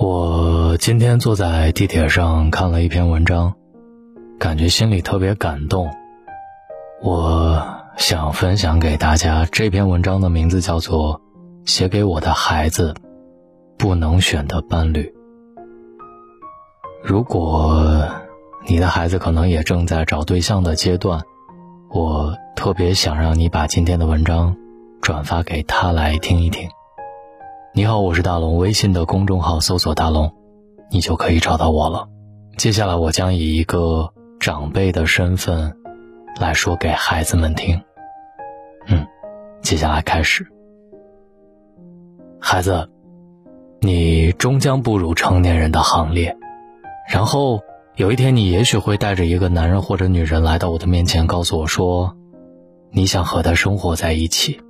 我今天坐在地铁上看了一篇文章，感觉心里特别感动。我想分享给大家这篇文章的名字叫做《写给我的孩子不能选的伴侣》。如果你的孩子可能也正在找对象的阶段，我特别想让你把今天的文章转发给他来听一听。你好，我是大龙。微信的公众号搜索“大龙”，你就可以找到我了。接下来，我将以一个长辈的身份来说给孩子们听。嗯，接下来开始。孩子，你终将步入成年人的行列，然后有一天，你也许会带着一个男人或者女人来到我的面前，告诉我说，你想和他生活在一起。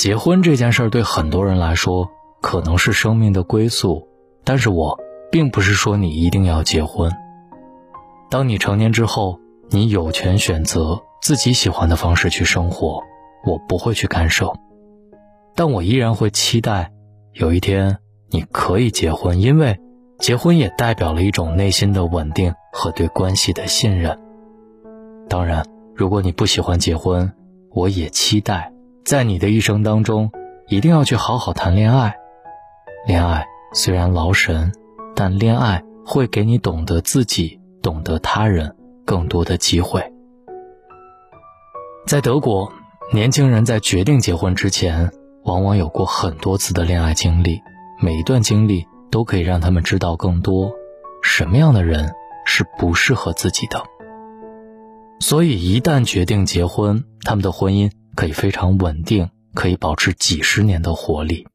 结婚这件事儿对很多人来说可能是生命的归宿，但是我并不是说你一定要结婚。当你成年之后，你有权选择自己喜欢的方式去生活，我不会去干涉。但我依然会期待有一天你可以结婚，因为结婚也代表了一种内心的稳定和对关系的信任。当然，如果你不喜欢结婚，我也期待。在你的一生当中，一定要去好好谈恋爱。恋爱虽然劳神，但恋爱会给你懂得自己、懂得他人更多的机会。在德国，年轻人在决定结婚之前，往往有过很多次的恋爱经历，每一段经历都可以让他们知道更多什么样的人是不适合自己的。所以，一旦决定结婚，他们的婚姻。可以非常稳定，可以保持几十年的活力。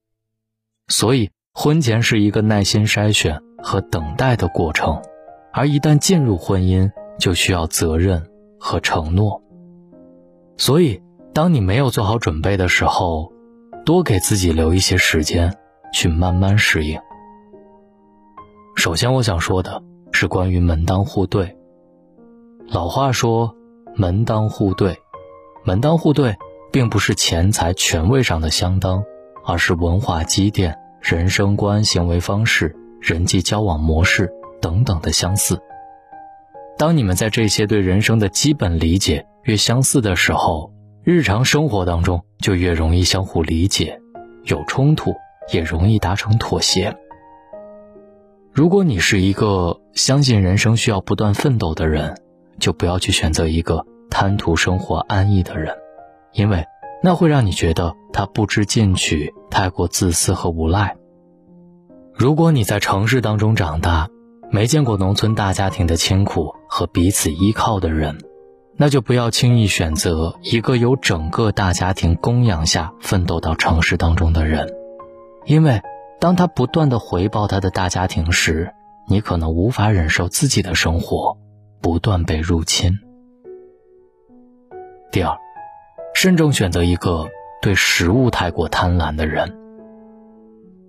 所以，婚前是一个耐心筛选和等待的过程，而一旦进入婚姻，就需要责任和承诺。所以，当你没有做好准备的时候，多给自己留一些时间，去慢慢适应。首先，我想说的是关于门当户对。老话说“门当户对”，门当户对。并不是钱财权位上的相当，而是文化积淀、人生观、行为方式、人际交往模式等等的相似。当你们在这些对人生的基本理解越相似的时候，日常生活当中就越容易相互理解，有冲突也容易达成妥协。如果你是一个相信人生需要不断奋斗的人，就不要去选择一个贪图生活安逸的人。因为那会让你觉得他不知进取、太过自私和无赖。如果你在城市当中长大，没见过农村大家庭的清苦和彼此依靠的人，那就不要轻易选择一个由整个大家庭供养下奋斗到城市当中的人，因为当他不断的回报他的大家庭时，你可能无法忍受自己的生活不断被入侵。第二。慎重选择一个对食物太过贪婪的人。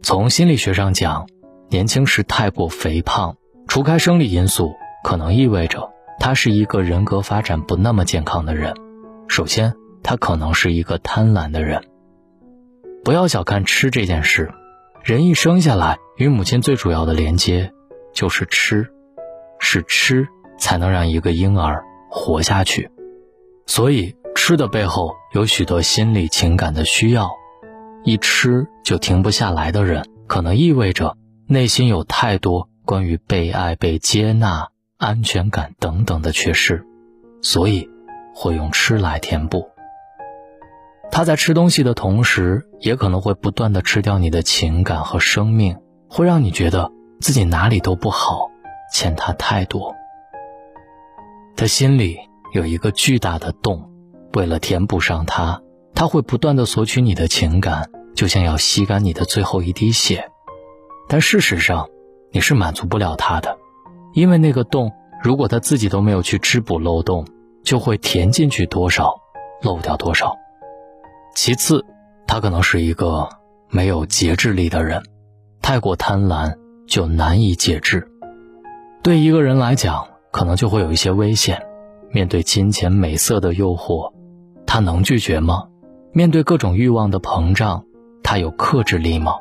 从心理学上讲，年轻时太过肥胖，除开生理因素，可能意味着他是一个人格发展不那么健康的人。首先，他可能是一个贪婪的人。不要小看吃这件事，人一生下来与母亲最主要的连接就是吃，是吃才能让一个婴儿活下去。所以。吃的背后有许多心理情感的需要，一吃就停不下来的人，可能意味着内心有太多关于被爱、被接纳、安全感等等的缺失，所以会用吃来填补。他在吃东西的同时，也可能会不断的吃掉你的情感和生命，会让你觉得自己哪里都不好，欠他太多。他心里有一个巨大的洞。为了填补上它，他会不断的索取你的情感，就像要吸干你的最后一滴血。但事实上，你是满足不了他的，因为那个洞，如果他自己都没有去织补漏洞，就会填进去多少，漏掉多少。其次，他可能是一个没有节制力的人，太过贪婪就难以节制。对一个人来讲，可能就会有一些危险，面对金钱美色的诱惑。他能拒绝吗？面对各种欲望的膨胀，他有克制力吗？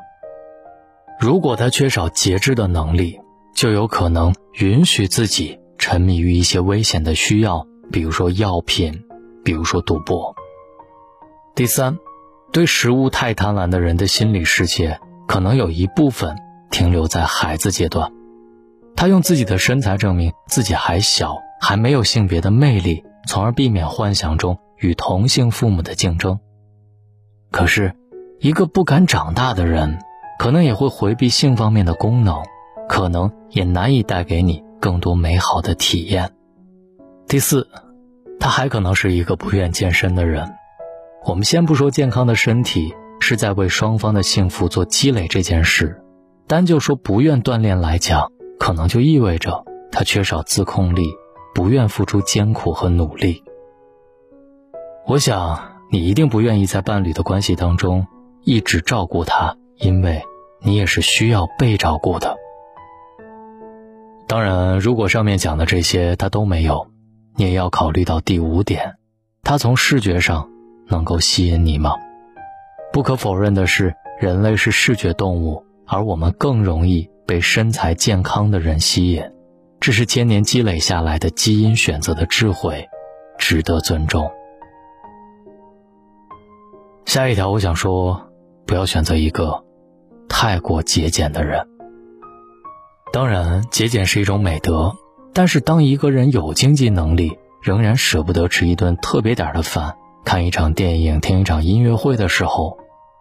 如果他缺少节制的能力，就有可能允许自己沉迷于一些危险的需要，比如说药品，比如说赌博。第三，对食物太贪婪的人的心理世界，可能有一部分停留在孩子阶段。他用自己的身材证明自己还小，还没有性别的魅力，从而避免幻想中与同性父母的竞争。可是，一个不敢长大的人，可能也会回避性方面的功能，可能也难以带给你更多美好的体验。第四，他还可能是一个不愿健身的人。我们先不说健康的身体是在为双方的幸福做积累这件事，单就说不愿锻炼来讲。可能就意味着他缺少自控力，不愿付出艰苦和努力。我想你一定不愿意在伴侣的关系当中一直照顾他，因为你也是需要被照顾的。当然，如果上面讲的这些他都没有，你也要考虑到第五点：他从视觉上能够吸引你吗？不可否认的是，人类是视觉动物，而我们更容易。被身材健康的人吸引，这是千年积累下来的基因选择的智慧，值得尊重。下一条，我想说，不要选择一个太过节俭的人。当然，节俭是一种美德，但是当一个人有经济能力，仍然舍不得吃一顿特别点的饭、看一场电影、听一场音乐会的时候，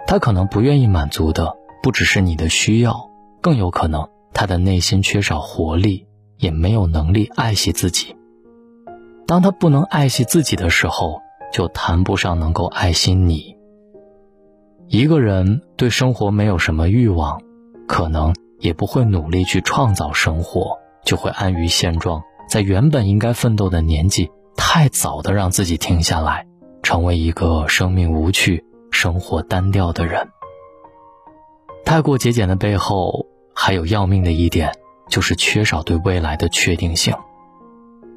他可能不愿意满足的不只是你的需要。更有可能，他的内心缺少活力，也没有能力爱惜自己。当他不能爱惜自己的时候，就谈不上能够爱惜你。一个人对生活没有什么欲望，可能也不会努力去创造生活，就会安于现状，在原本应该奋斗的年纪，太早的让自己停下来，成为一个生命无趣、生活单调的人。太过节俭的背后。还有要命的一点，就是缺少对未来的确定性。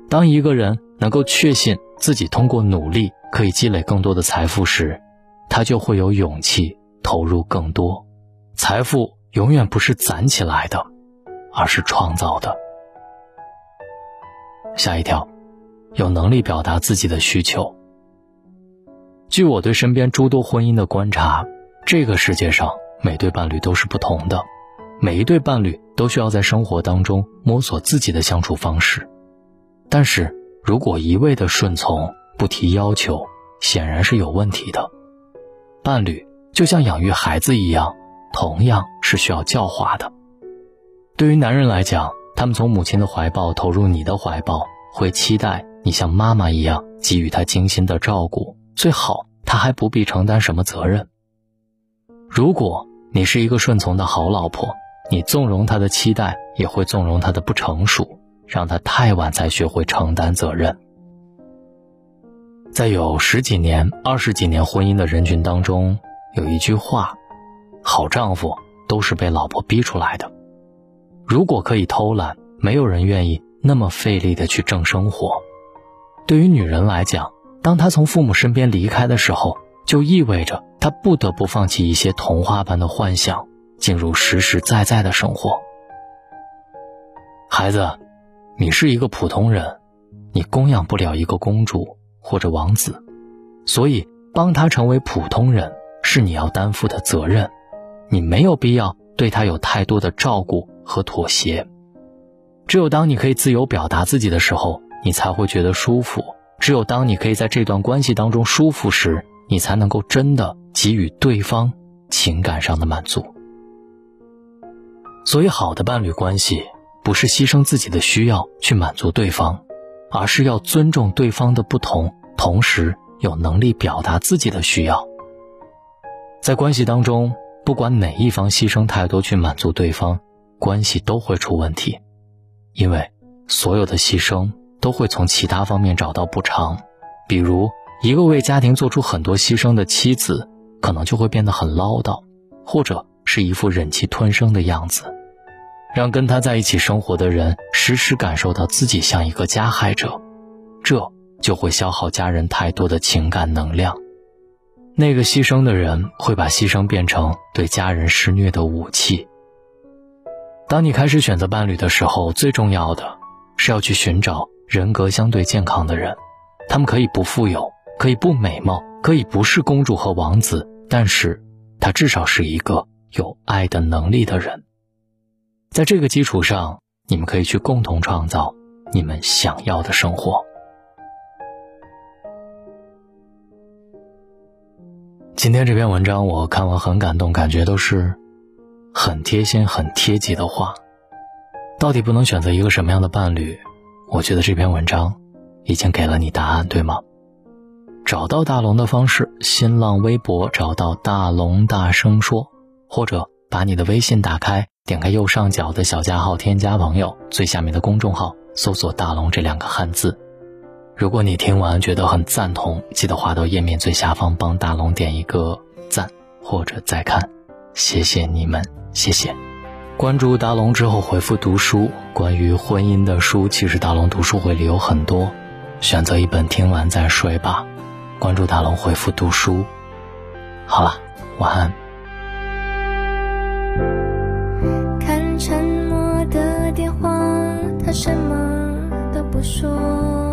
当一个人能够确信自己通过努力可以积累更多的财富时，他就会有勇气投入更多。财富永远不是攒起来的，而是创造的。下一条，有能力表达自己的需求。据我对身边诸多婚姻的观察，这个世界上每对伴侣都是不同的。每一对伴侣都需要在生活当中摸索自己的相处方式，但是如果一味的顺从不提要求，显然是有问题的。伴侣就像养育孩子一样，同样是需要教化的。对于男人来讲，他们从母亲的怀抱投入你的怀抱，会期待你像妈妈一样给予他精心的照顾，最好他还不必承担什么责任。如果你是一个顺从的好老婆。你纵容他的期待，也会纵容他的不成熟，让他太晚才学会承担责任。在有十几年、二十几年婚姻的人群当中，有一句话：“好丈夫都是被老婆逼出来的。”如果可以偷懒，没有人愿意那么费力的去挣生活。对于女人来讲，当她从父母身边离开的时候，就意味着她不得不放弃一些童话般的幻想。进入实实在在的生活。孩子，你是一个普通人，你供养不了一个公主或者王子，所以帮他成为普通人是你要担负的责任。你没有必要对他有太多的照顾和妥协。只有当你可以自由表达自己的时候，你才会觉得舒服。只有当你可以在这段关系当中舒服时，你才能够真的给予对方情感上的满足。所以，好的伴侣关系不是牺牲自己的需要去满足对方，而是要尊重对方的不同，同时有能力表达自己的需要。在关系当中，不管哪一方牺牲太多去满足对方，关系都会出问题，因为所有的牺牲都会从其他方面找到补偿。比如，一个为家庭做出很多牺牲的妻子，可能就会变得很唠叨，或者是一副忍气吞声的样子。让跟他在一起生活的人时时感受到自己像一个加害者，这就会消耗家人太多的情感能量。那个牺牲的人会把牺牲变成对家人施虐的武器，当你开始选择伴侣的时候，最重要的是要去寻找人格相对健康的人。他们可以不富有，可以不美貌，可以不是公主和王子，但是他至少是一个有爱的能力的人。在这个基础上，你们可以去共同创造你们想要的生活。今天这篇文章我看完很感动，感觉都是很贴心、很贴己的话。到底不能选择一个什么样的伴侣？我觉得这篇文章已经给了你答案，对吗？找到大龙的方式：新浪微博找到大龙，大声说，或者把你的微信打开，点开右上角的小加号，添加朋友，最下面的公众号搜索“大龙”这两个汉字。如果你听完觉得很赞同，记得滑到页面最下方帮大龙点一个赞或者再看，谢谢你们，谢谢。关注大龙之后回复读书，关于婚姻的书，其实大龙读书会里有很多，选择一本听完再睡吧。关注大龙回复读书，好了，晚安。什么都不说。